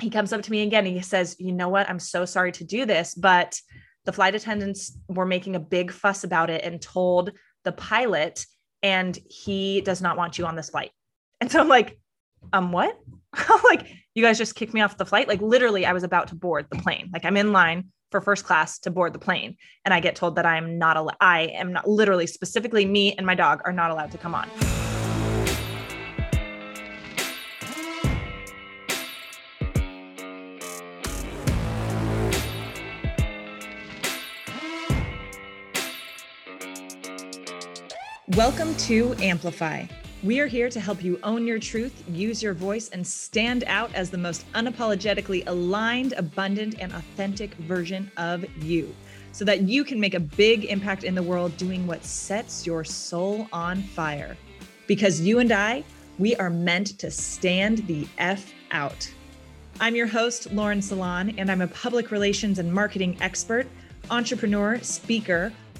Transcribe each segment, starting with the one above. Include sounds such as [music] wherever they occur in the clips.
he comes up to me again. and he says, You know what? I'm so sorry to do this, but the flight attendants were making a big fuss about it and told the pilot, and he does not want you on this flight. [laughs] And so I'm like, um, what? [laughs] like, you guys just kicked me off the flight. Like, literally, I was about to board the plane. Like, I'm in line for first class to board the plane, and I get told that I'm not allowed. I am not literally, specifically, me and my dog are not allowed to come on. Welcome to Amplify. We are here to help you own your truth, use your voice, and stand out as the most unapologetically aligned, abundant, and authentic version of you so that you can make a big impact in the world doing what sets your soul on fire. Because you and I, we are meant to stand the F out. I'm your host, Lauren Sallan, and I'm a public relations and marketing expert, entrepreneur, speaker,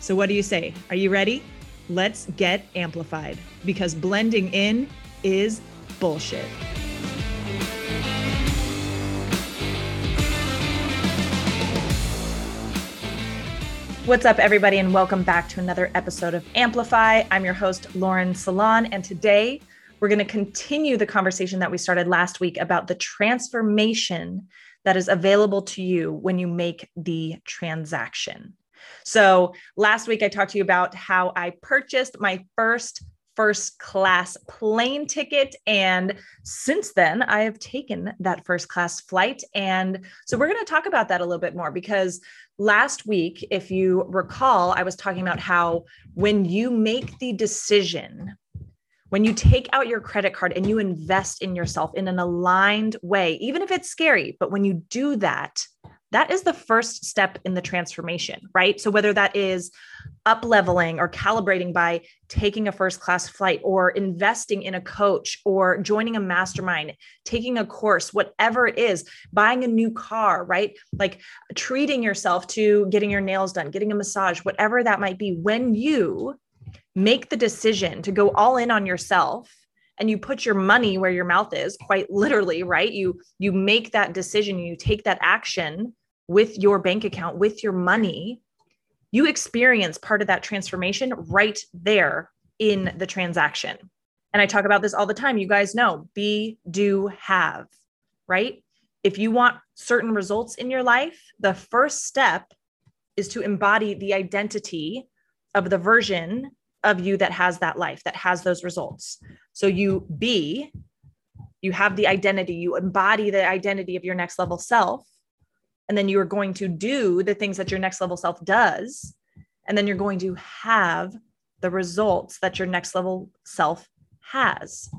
So, what do you say? Are you ready? Let's get amplified because blending in is bullshit. What's up, everybody, and welcome back to another episode of Amplify. I'm your host, Lauren Sallan, and today we're going to continue the conversation that we started last week about the transformation that is available to you when you make the transaction. So last week I talked to you about how I purchased my first first class plane ticket. And since then, I have taken that first class flight. And so we're going to talk about that a little bit more because last week, if you recall, I was talking about how when you make the decision, when you take out your credit card and you invest in yourself in an aligned way, even if it's scary, but when you do that, that is the first step in the transformation, right? So whether that is up leveling or calibrating by taking a first class flight or investing in a coach or joining a mastermind, taking a course, whatever it is, buying a new car, right? Like treating yourself to getting your nails done, getting a massage, whatever that might be, when you make the decision to go all in on yourself and you put your money where your mouth is quite literally right you you make that decision you take that action with your bank account, with your money, you experience part of that transformation right there in the transaction. And I talk about this all the time. You guys know be, do, have, right? If you want certain results in your life, the first step is to embody the identity of the version of you that has that life, that has those results. So you be, you have the identity, you embody the identity of your next level self and then you are going to do the things that your next level self does and then you're going to have the results that your next level self has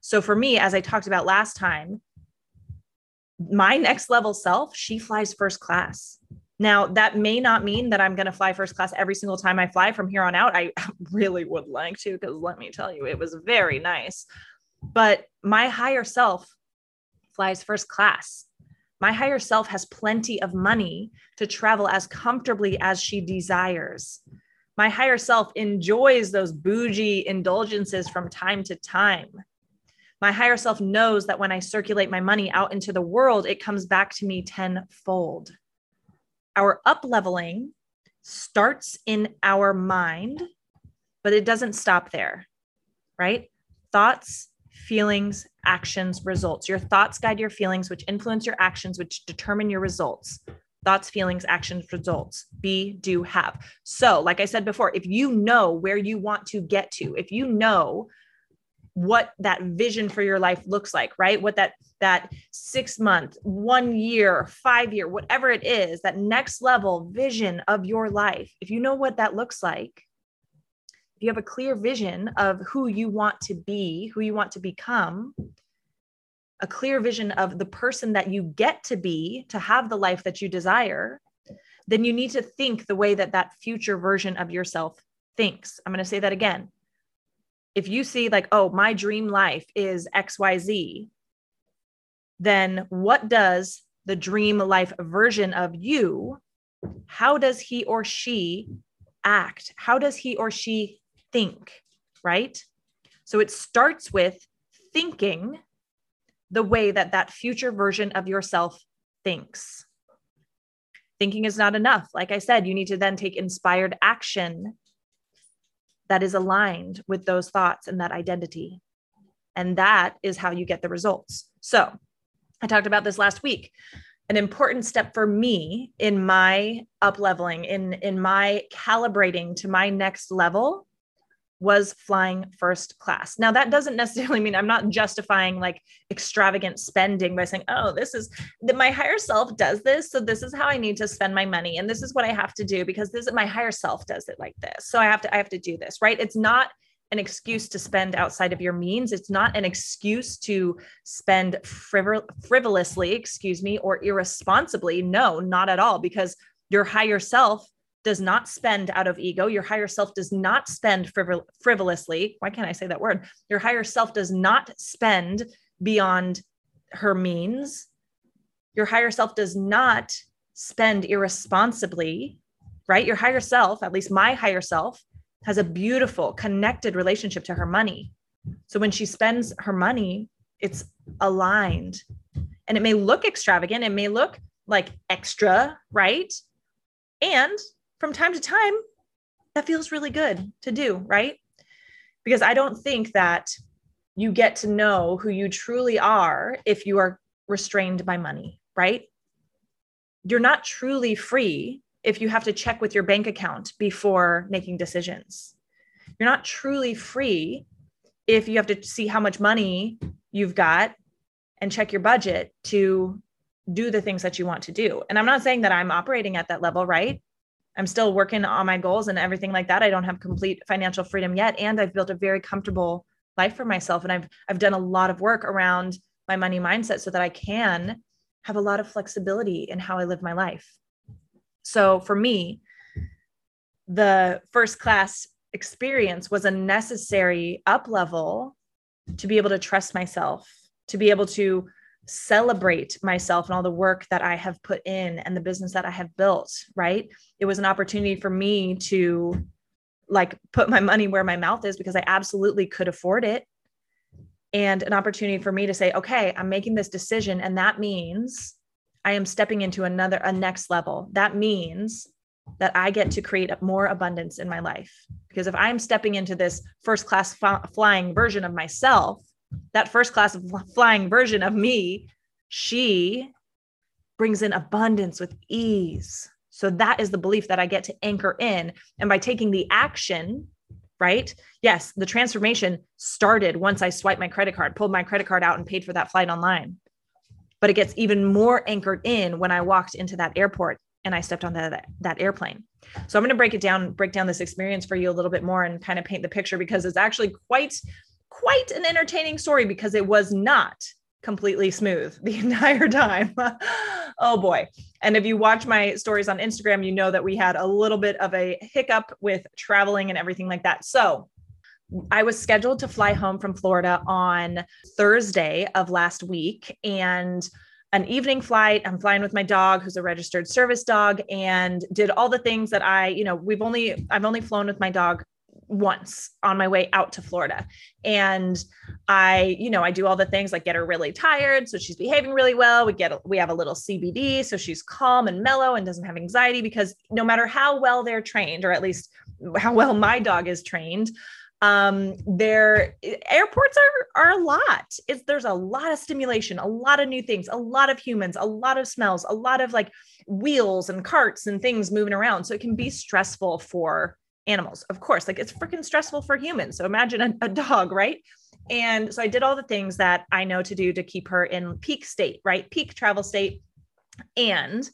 so for me as i talked about last time my next level self she flies first class now that may not mean that i'm going to fly first class every single time i fly from here on out i [laughs] really would like to because let me tell you it was very nice but my higher self flies first class my higher self has plenty of money to travel as comfortably as she desires. My higher self enjoys those bougie indulgences from time to time. My higher self knows that when I circulate my money out into the world, it comes back to me tenfold. Our up leveling starts in our mind, but it doesn't stop there, right? Thoughts, feelings, actions, results. Your thoughts guide your feelings, which influence your actions, which determine your results. Thoughts, feelings, actions, results. Be, do, have. So, like I said before, if you know where you want to get to, if you know what that vision for your life looks like right what that that 6 month 1 year 5 year whatever it is that next level vision of your life if you know what that looks like if you have a clear vision of who you want to be, who you want to become, a clear vision of the person that you get to be to have the life that you desire, then you need to think the way that that future version of yourself thinks. I'm going to say that again. If you see, like, oh, my dream life is XYZ, then what does the dream life version of you, how does he or she act? How does he or she think? Right? So it starts with thinking the way that that future version of yourself thinks. Thinking is not enough. Like I said, you need to then take inspired action that is aligned with those thoughts and that identity. And that is how you get the results. So I talked about this last week. An important step for me in my up leveling, in, in my calibrating to my next level was flying first class. Now, that doesn't [laughs] necessarily mean I'm not justifying like extravagant spending by saying, oh, this is that my higher self does this. So this is how I need to spend my money. And this is what I have to do because this is my higher self does it like this. So I have to, I have to do this, right? It's not an excuse to spend outside of your means. It's not an excuse to spend frivol- frivolously, excuse me, or irresponsibly. No, not at all, because your higher self does not spend out of ego. Your higher self does not spend frivol- frivolously. Why can't I say that word? Your higher self does not spend beyond her means. Your higher self does not spend irresponsibly, right? Your higher self, at least my higher self, has a beautiful connected relationship to her money. So when she spends her money, it's aligned. And it may look extravagant, it may look like extra, right? And from time to time, that feels really good to do, right? Because I don't think that you get to know who you truly are if you are restrained by money, right? You're not truly free if you have to check with your bank account before making decisions. You're not truly free if you have to see how much money you've got and check your budget to do the things that you want to do. And I'm not saying that I'm operating at that level, right? I'm still working on my goals and everything like that. I don't have complete financial freedom yet and I've built a very comfortable life for myself and I've I've done a lot of work around my money mindset so that I can have a lot of flexibility in how I live my life. So for me, the first class experience was a necessary up level to be able to trust myself, to be able to celebrate myself and all the work that I have put in and the business that I have built, right? It was an opportunity for me to like put my money where my mouth is because I absolutely could afford it. And an opportunity for me to say, okay, I'm making this decision. And that means I am stepping into another, a next level. That means that I get to create more abundance in my life. Because if I'm stepping into this first class flying version of myself, that first class flying version of me, she brings in abundance with ease. So that is the belief that I get to anchor in. And by taking the action, right? Yes, the transformation started once I swiped my credit card, pulled my credit card out, and paid for that flight online. But it gets even more anchored in when I walked into that airport and I stepped on that, that airplane. So I'm going to break it down, break down this experience for you a little bit more and kind of paint the picture because it's actually quite quite an entertaining story because it was not completely smooth [laughs] the entire time. [laughs] oh boy. And if you watch my stories on Instagram, you know that we had a little bit of a hiccup with traveling and everything like that. So I was scheduled to fly home from Florida on Thursday of last week and an evening flight. I'm flying with my dog, who's a registered service dog, and did all the things that I, you know, we've only, I've only flown with my dog once on my way out to Florida. And I, you know, I do all the things like get her really tired. So she's behaving really well. We get, we have a little CBD. So she's calm and mellow and doesn't have anxiety because no matter how well they're trained, or at least how well my dog is trained, um their airports are are a lot it's there's a lot of stimulation a lot of new things a lot of humans a lot of smells a lot of like wheels and carts and things moving around so it can be stressful for animals, of course. Like it's freaking stressful for humans. So imagine a, a, dog, right? And so I did all the things that I know to do to keep her in peak state, right? Peak travel state. And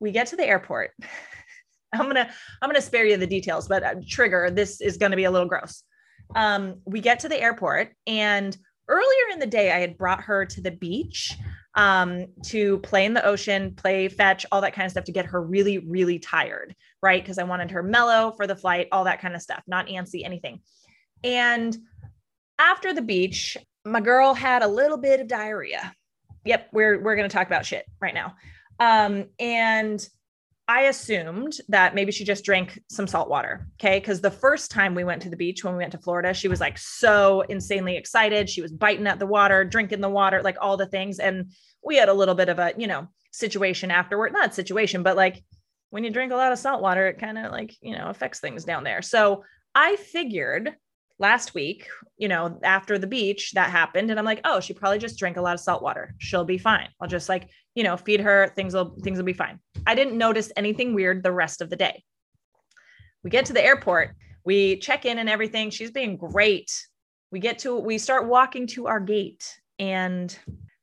we get to the airport. [laughs] I'm gonna I'm gonna spare you the details, but uh, trigger this is gonna be a little gross. Um, we get to the airport, and earlier in the day, I had brought her to the beach um, to play in the ocean, play fetch, all that kind of stuff to get her really, really tired, right? Because I wanted her mellow for the flight, all that kind of stuff, not antsy, anything. And after the beach, my girl had a little bit of diarrhea. Yep, we're we're gonna talk about shit right now. Um, and I assumed that maybe she just drank some salt water. Okay. Cause the first time we went to the beach when we went to Florida, she was like so insanely excited. She was biting at the water, drinking the water, like all the things. And we had a little bit of a, you know, situation afterward, not situation, but like when you drink a lot of salt water, it kind of like, you know, affects things down there. So I figured last week, you know, after the beach that happened. And I'm like, oh, she probably just drank a lot of salt water. She'll be fine. I'll just like, you know, feed her, things will things will be fine. I didn't notice anything weird the rest of the day. We get to the airport, we check in and everything. She's being great. We get to we start walking to our gate and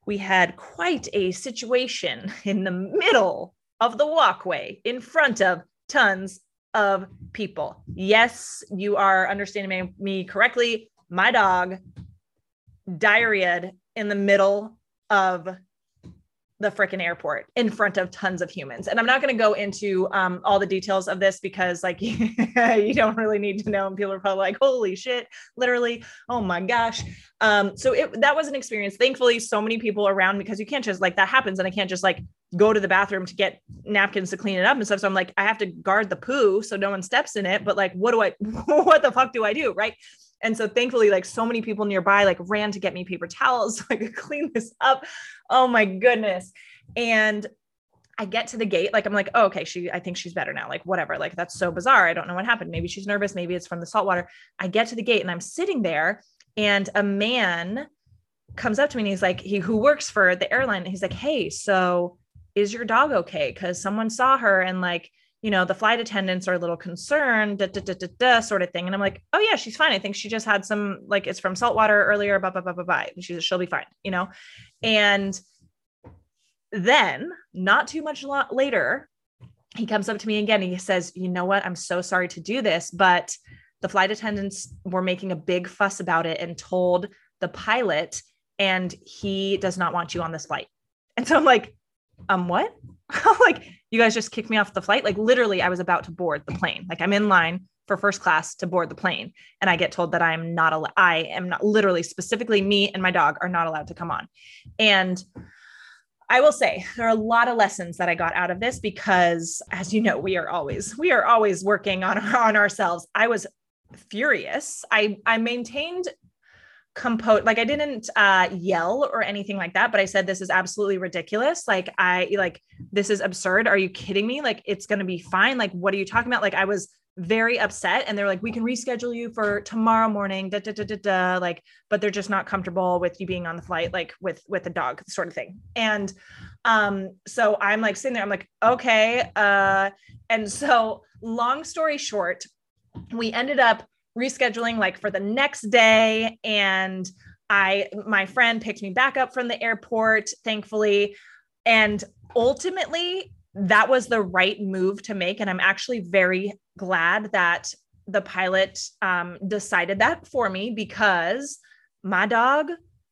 we had quite a situation [laughs] in the middle of the walkway in front of tons of people. Yes, you are understanding me correctly. My dog diarrheaed in the middle of the freaking airport in front of tons of humans. And I'm not going to go into um, all the details of this because, like, [laughs] you don't really need to know. And people are probably like, "Holy shit!" Literally, oh my gosh. Um, so it that was an experience. Thankfully, so many people around because you can't just like that happens, and I can't just like go to the bathroom to get napkins to clean it up and stuff. So I'm like, I have to guard the poo so no one steps in it. But like, what do I? [laughs] what the fuck do I do? Right? And so thankfully, like so many people nearby like ran to get me paper towels [laughs] so I could clean this up. Oh my goodness. And I get to the gate, like I'm like, oh, okay, she, I think she's better now. Like, whatever. Like, that's so bizarre. I don't know what happened. Maybe she's nervous. Maybe it's from the salt water. I get to the gate and I'm sitting there, and a man comes up to me and he's like, he who works for the airline. he's like, hey, so is your dog okay? Because someone saw her and like you know, the flight attendants are a little concerned, da, da, da, da, da, sort of thing. And I'm like, oh yeah, she's fine. I think she just had some, like it's from salt water earlier, blah, blah, blah, blah, blah. She's, she'll be fine, you know? And then not too much later, he comes up to me again. And he says, you know what? I'm so sorry to do this, but the flight attendants were making a big fuss about it and told the pilot, and he does not want you on this flight. And so I'm like, um, what? [laughs] like, you guys just kicked me off the flight. Like literally, I was about to board the plane. Like I'm in line for first class to board the plane, and I get told that I am not allowed. I am not literally specifically me and my dog are not allowed to come on. And I will say there are a lot of lessons that I got out of this because, as you know, we are always we are always working on [laughs] on ourselves. I was furious. I I maintained compose like i didn't uh yell or anything like that but i said this is absolutely ridiculous. Like i like this is absurd. Are you kidding me? Like it's to be fine. Like what are you talking about? Like i was very upset and they're like we can reschedule you for tomorrow morning da, da, da, da, da. like but they're just not comfortable with you being on the flight like with with a dog sort of thing. And um so i'm like sitting there i'm like okay uh and so long story short we ended up rescheduling like for the next day and I my friend picked me back up from the airport thankfully and ultimately that was the right move to make and I'm actually very glad that the pilot um, decided that for me because my dog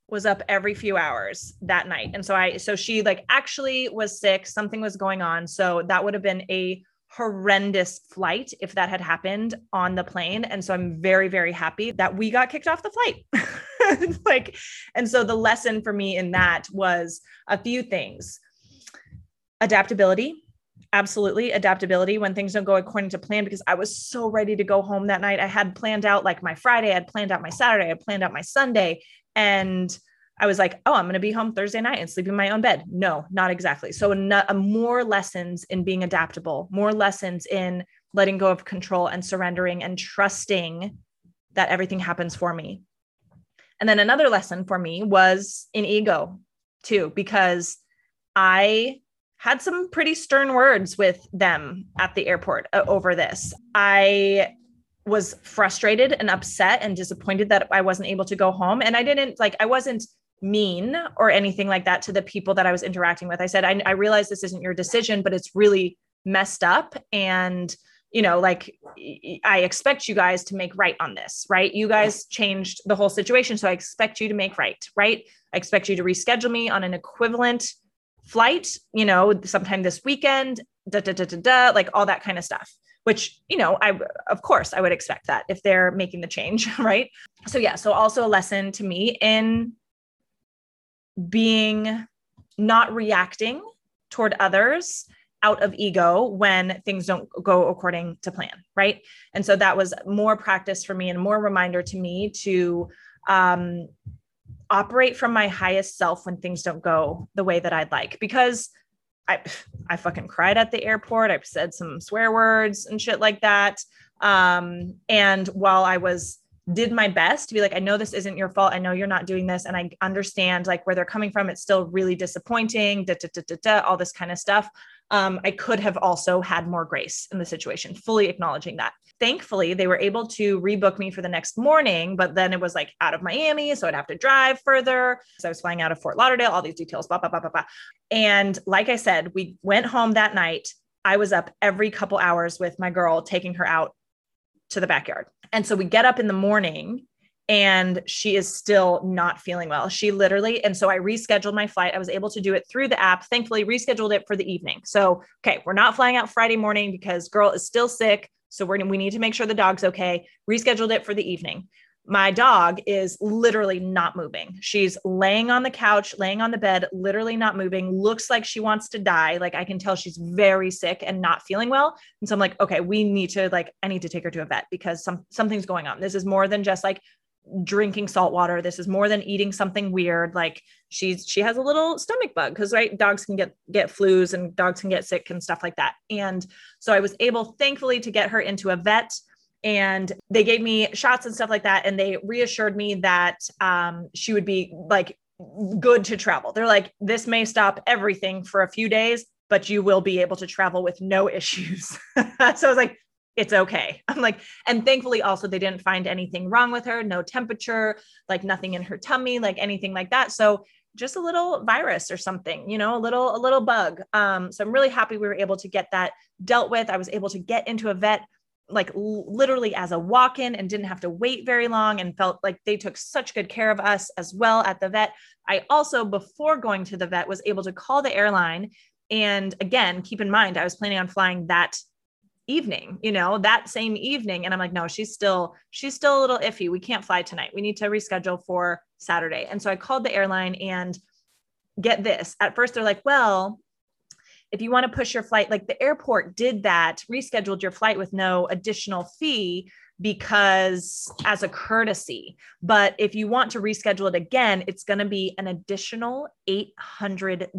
was up every few hours that night and so I so she like actually was sick something was going on so that would have been a horrendous flight if that had happened on the plane. And so I'm very, very happy that we got kicked off the flight. [laughs] like, and so the lesson for me in that was a few things adaptability. Absolutely, adaptability when things don't go according to plan because I was so ready to go home that night. I had planned out like my Friday, I had planned out my Saturday, I had planned out my Sunday. And I was like, oh, I'm going to be home Thursday night and sleep in my own bed. No, not exactly. So, a, a more lessons in being adaptable, more lessons in letting go of control and surrendering and trusting that everything happens for me. And then another lesson for me was in ego too, because I had some pretty stern words with them at the airport uh, over this. I was frustrated and upset and disappointed that I wasn't able to go home. And I didn't like, I wasn't mean or anything like that to the people that I was interacting with. I said, I, I realize this isn't your decision, but it's really messed up. And you know, like I expect you guys to make right on this, right? You guys changed the whole situation. So I expect you to make right, right? I expect you to reschedule me on an equivalent flight, you know, sometime this weekend, da, da, da, da, da, like all that kind of stuff, which, you know, I, of course, I would expect that if they're making the change, [laughs] right? So, yeah. So, also a lesson to me in being not reacting toward others out of ego when things don't go according to plan right? And so that was more practice for me and more reminder to me to um, operate from my highest self when things don't go the way that i'd like. Because i i fucking cried at the airport. I've said some swear words and shit like that. Um, and while i was did my best to be like i know this isn't your fault i know you're not doing this and i understand like where they're coming from it's still really disappointing da, da, da, da, da, all this kind of stuff um, I could have also had more grace in the situation, fully acknowledging that. Thankfully, they were able to rebook me for the next morning, but then it was like out of Miami. So I'd have to drive further. So I was flying out of Fort Lauderdale, all these details, blah, blah, blah, blah, blah. And like I said, we went home that night. I was up every couple hours with my girl, taking her out to the backyard. And so we get up in the morning and she is still not feeling well. She literally, and so I rescheduled my flight. I was able to do it through the app. Thankfully, rescheduled it for the evening. So, okay, we're not flying out Friday morning because girl is still sick. So we're we need to make sure the dog's okay. Rescheduled it for the evening. My dog is literally not moving. She's laying on the couch, laying on the bed, literally not moving. Looks like she wants to die. Like I can tell she's very sick and not feeling well. And so I'm like, okay, we need to like I need to take her to a vet because some something's going on. This is more than just like drinking salt water. This is more than eating something weird. Like she's she has a little stomach bug because right, dogs can get get flus and dogs can get sick and stuff like that. And so I was able, thankfully, to get her into a vet. And they gave me shots and stuff like that. And they reassured me that um, she would be like good to travel. They're like, this may stop everything for a few days, but you will be able to travel with no [laughs] issues. so I was like, it's okay. [laughs] I'm like, and thankfully also they didn't find anything wrong with her, no temperature, like nothing in her tummy, like anything like that. So just a little virus or something, you know, a little, a little bug. Um, so I'm really happy we were able to get that dealt with. I was able to get into a vet like literally as a walk-in and didn't have to wait very long and felt like they took such good care of us as well at the vet. I also before going to the vet was able to call the airline and again, keep in mind I was planning on flying that evening, you know, that same evening. And I'm like, no, she's still, she's still a little iffy. We can't fly tonight. We need to reschedule for Saturday. And so I called the airline and get this. At first, they're like, well, if you want to push your flight, like the airport did that, rescheduled your flight with no additional fee because as a courtesy. But if you want to reschedule it again, it's going to be an additional $800.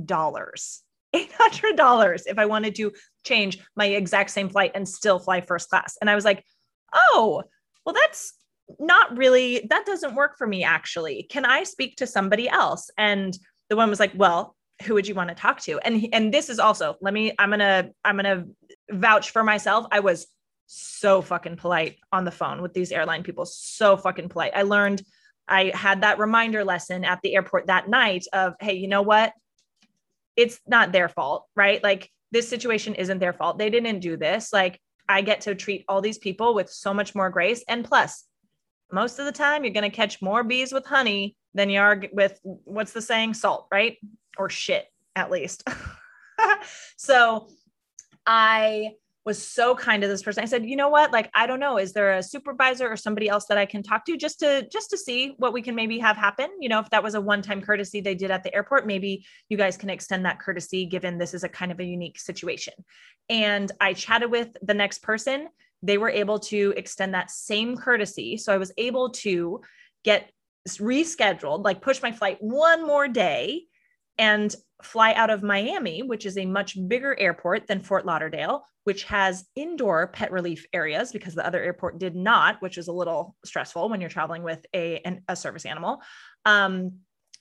$800 if I wanted to change my exact same flight and still fly first class. And I was like, oh, well, that's not really, that doesn't work for me, actually. Can I speak to somebody else? And the one was like, well, who would you want to talk to? And, and this is also, let me, I'm going to, I'm going to vouch for myself. I was so fucking polite on the phone with these airline people. So fucking polite. I learned, I had that reminder lesson at the airport that night of, hey, you know what? it's not their fault, right? Like this situation isn't their fault. They didn't do this. Like I get to treat all these people with so much more grace. And plus, most of the time, you're going to catch more bees with honey than you are with what's the saying, salt, right? Or shit, at least. [laughs] so I was so kind to this person. I said, you know what? Like, I don't know. Is there a supervisor or somebody else that I can talk to just to just to see what we can maybe have happen? You know, if that was a one-time courtesy they did at the airport, maybe you guys can extend that courtesy given this is a kind of a unique situation. And I chatted with the next person. They were able to extend that same courtesy. So I was able to get rescheduled, like push my flight one more day and fly out of Miami, which is a much bigger airport than Fort Lauderdale, which has indoor pet relief areas because the other airport did not, which is a little stressful when you're traveling with a, an, a service animal. Um,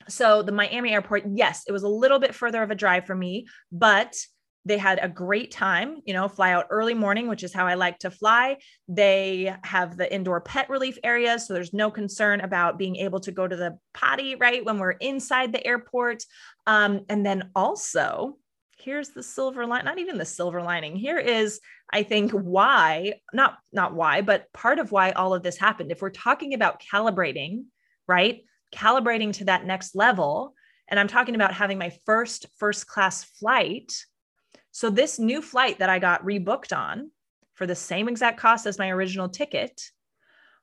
so the Miami airport, yes, it was a little bit further of a drive for me, but they had a great time, you know, fly out early morning, which is how I like to fly. They have the indoor pet relief area. So there's no concern about being able to go to the potty, right? When we're inside the airport. Um, and then also, here's the silver line, not even the silver lining. Here is, I think, why, not not why, but part of why all of this happened. If we're talking about calibrating, right? Calibrating to that next level, and I'm talking about having my first first class flight. So this new flight that I got rebooked on for the same exact cost as my original ticket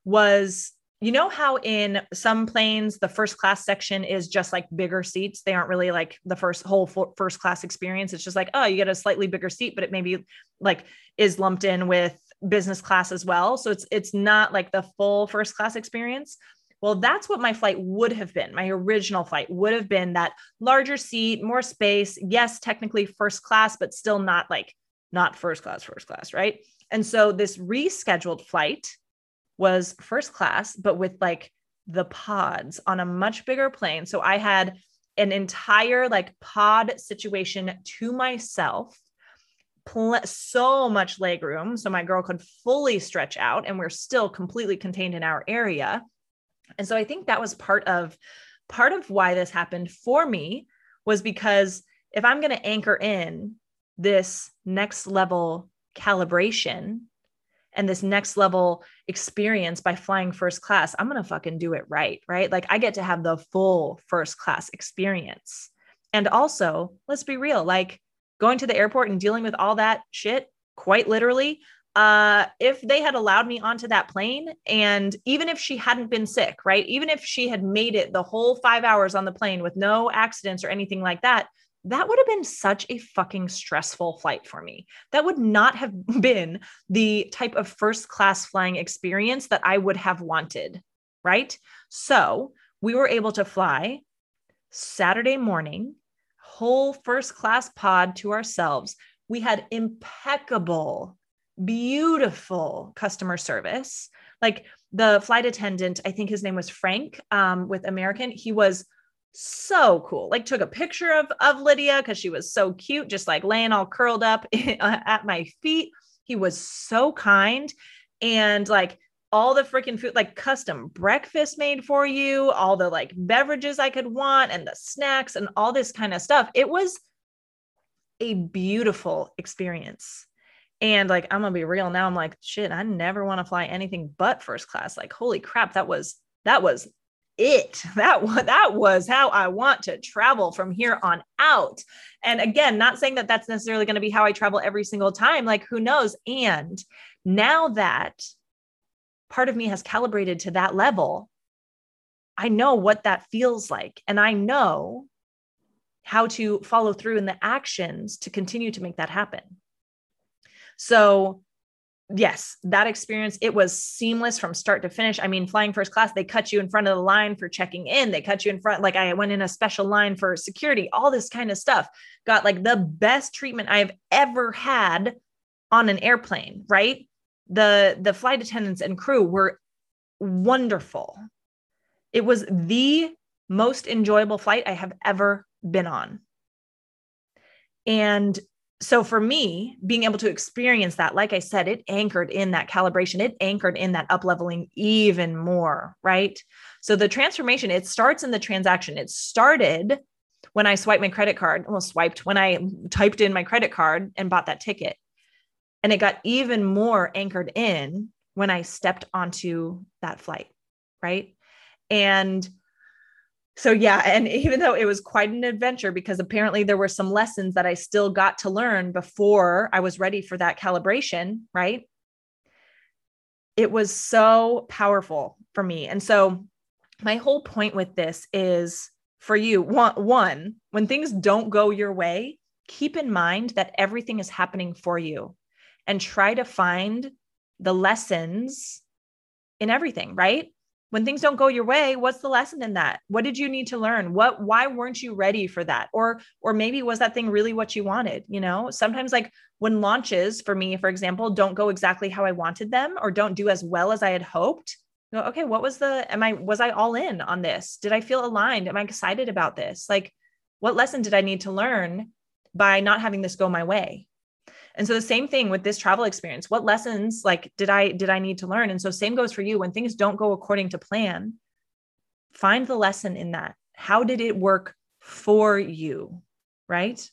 was you know how in some planes the first class section is just like bigger seats? They aren't really like the first whole first class experience. It's just like oh you get a slightly bigger seat but it maybe like is lumped in with business class as well. So it's it's not like the full first class experience well that's what my flight would have been my original flight would have been that larger seat more space yes technically first class but still not like not first class first class right and so this rescheduled flight was first class, but with like the pods on a much bigger plane. So I had an entire like pod situation to myself. Pl- so much leg room so my girl could fully stretch out and we're still completely contained in our area and so i think that was part of part of why this happened for me was because if i'm going to anchor in this next level calibration and this next level experience by flying first class, I'm going to fucking do it right. Right. Like I get to have the full first class experience. And also, let's be real, like going to the airport and dealing with all that shit, quite literally. Uh, if they had allowed me onto that plane, and even if she hadn't been sick, right? Even if she had made it the whole five hours on the plane with no accidents or anything like that, that would have been such a fucking stressful flight for me. That would not have [laughs] been the type of first class flying experience that I would have wanted. Right. So we were able to fly Saturday morning, whole first class pod to ourselves. We had impeccable, beautiful customer service. Like the flight attendant, I think his name was Frank um, with American. He was so cool. Like took a picture of of Lydia because she was so cute, just like laying all curled up [laughs] at my feet. He was so kind and like all the freaking food, like custom breakfast made for you, all the like beverages I could want and the snacks and all this kind of stuff. It was a beautiful experience. And like, I'm gonna be real now. I'm like, shit, I never want to fly anything but first class. Like, holy crap, that was that was it. [laughs] That was that was how I want to travel from here on out. And again, not saying that that's necessarily going to be how I travel every single time, like who knows. And now that part of me has calibrated to that level, I know what that feels like and I know how to follow through in the actions to continue to make that happen. So yes, that experience, it was seamless from start to finish. I mean, flying first class, they cut you in front of the line for checking in. They cut you in front, like I went in a special line for security, all this kind of stuff. Got like the best treatment I've ever had on an airplane, right? The the flight attendants and crew were wonderful. It was the most enjoyable flight I have ever been on. And so for me being able to experience that like i said it anchored in that calibration it anchored in that up leveling even more right? So the transformation it starts in the transaction. It started when i swiped my credit card well swiped when i typed in my credit card and bought that ticket. And it got even more anchored in when i stepped onto that flight right? And so yeah and even though it was quite an adventure because apparently there were some lessons that i still got to learn before i was ready for that calibration right? It was so powerful for me. And so my whole point with this is for you one, when things don't go your way keep in mind that everything is happening for you and try to find the lessons in everything right when things don't go your way what's the lesson in that? What did you need to learn? What why weren't you ready for that? Or or maybe was that thing really what you wanted you know? Sometimes like when launches for me for example don't go exactly how i wanted them or don't do as well as i had hoped go okay what was the am i was i all in on this? Did i feel aligned? Am i excited about this? Like what lesson did i need to learn by not having this go my way and so the same thing with this travel experience. What lessons like did I did I need to learn? And so same goes for you when things don't go according to plan. Find the lesson in that. How did it work for you? Right?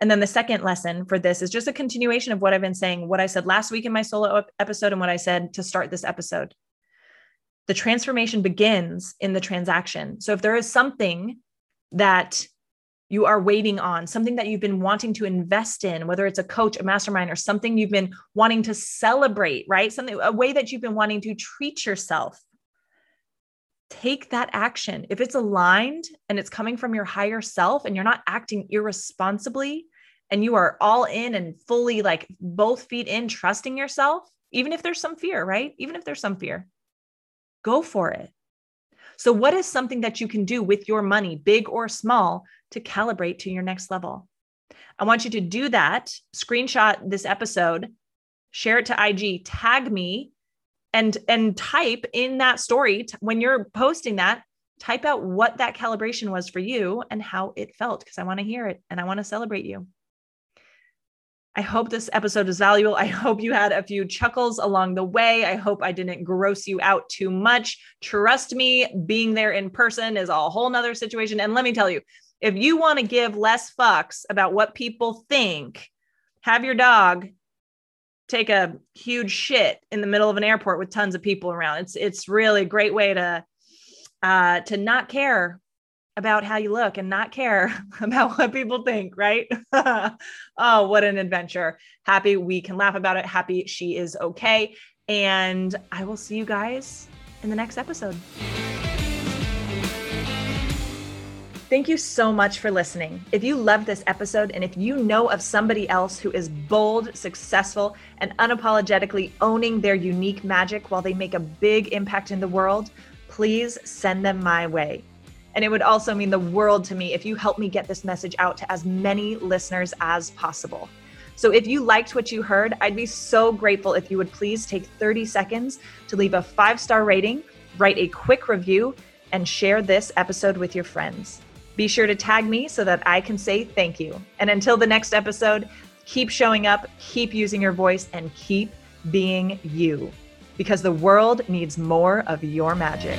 And then the second lesson for this is just a continuation of what I've been saying, what I said last week in my solo episode, and what I said to start this episode. The transformation begins in the transaction. So if there is something that you are waiting on, something that you've been wanting to invest in, whether it's a coach, a mastermind, or something you've been wanting to celebrate, right? Something, a way that you've been wanting to treat yourself. Take that action. If it's aligned and it's coming from your higher self and you're not acting irresponsibly and you are all in and fully like both feet in, trusting yourself, even if there's some fear, right? Even if there's some fear, go for it. So, what is something that you can do with your money, big or small, to calibrate to your next level? I want you to do that. Screenshot this episode, share it to IG, tag me, and and type in that story t- when you're posting that. Type out what that calibration was for you and how it felt because I want to hear it and I want to celebrate you. I hope this episode is valuable. I hope you had a few chuckles along the way. I hope I didn't gross you out too much. Trust me, being there in person is a whole nother situation. And let me tell you, if you want to give less fucks about what people think, have your dog take a huge shit in the middle of an airport with tons of people around. It's it's really a great way to uh, to not care about how you look and not care [laughs] about what people think, right? [laughs] oh, what an adventure. Happy we can laugh about it. Happy she is okay. And I will see you guys in the next episode. Thank you so much for listening. If you loved this episode and if you know of somebody else who is bold, successful, and unapologetically owning their unique magic while they make a big impact in the world, please send them my way. And it would also mean the world to me if you help me get this message out to as many listeners as possible. So if you liked what you heard, I'd be so grateful if you would please take 30 seconds to leave a five star rating, write a quick review, and share this episode with your friends. Be sure to tag me so that I can say thank you. And until the next episode, keep showing up, keep using your voice, and keep being you because the world needs more of your magic.